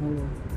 嗯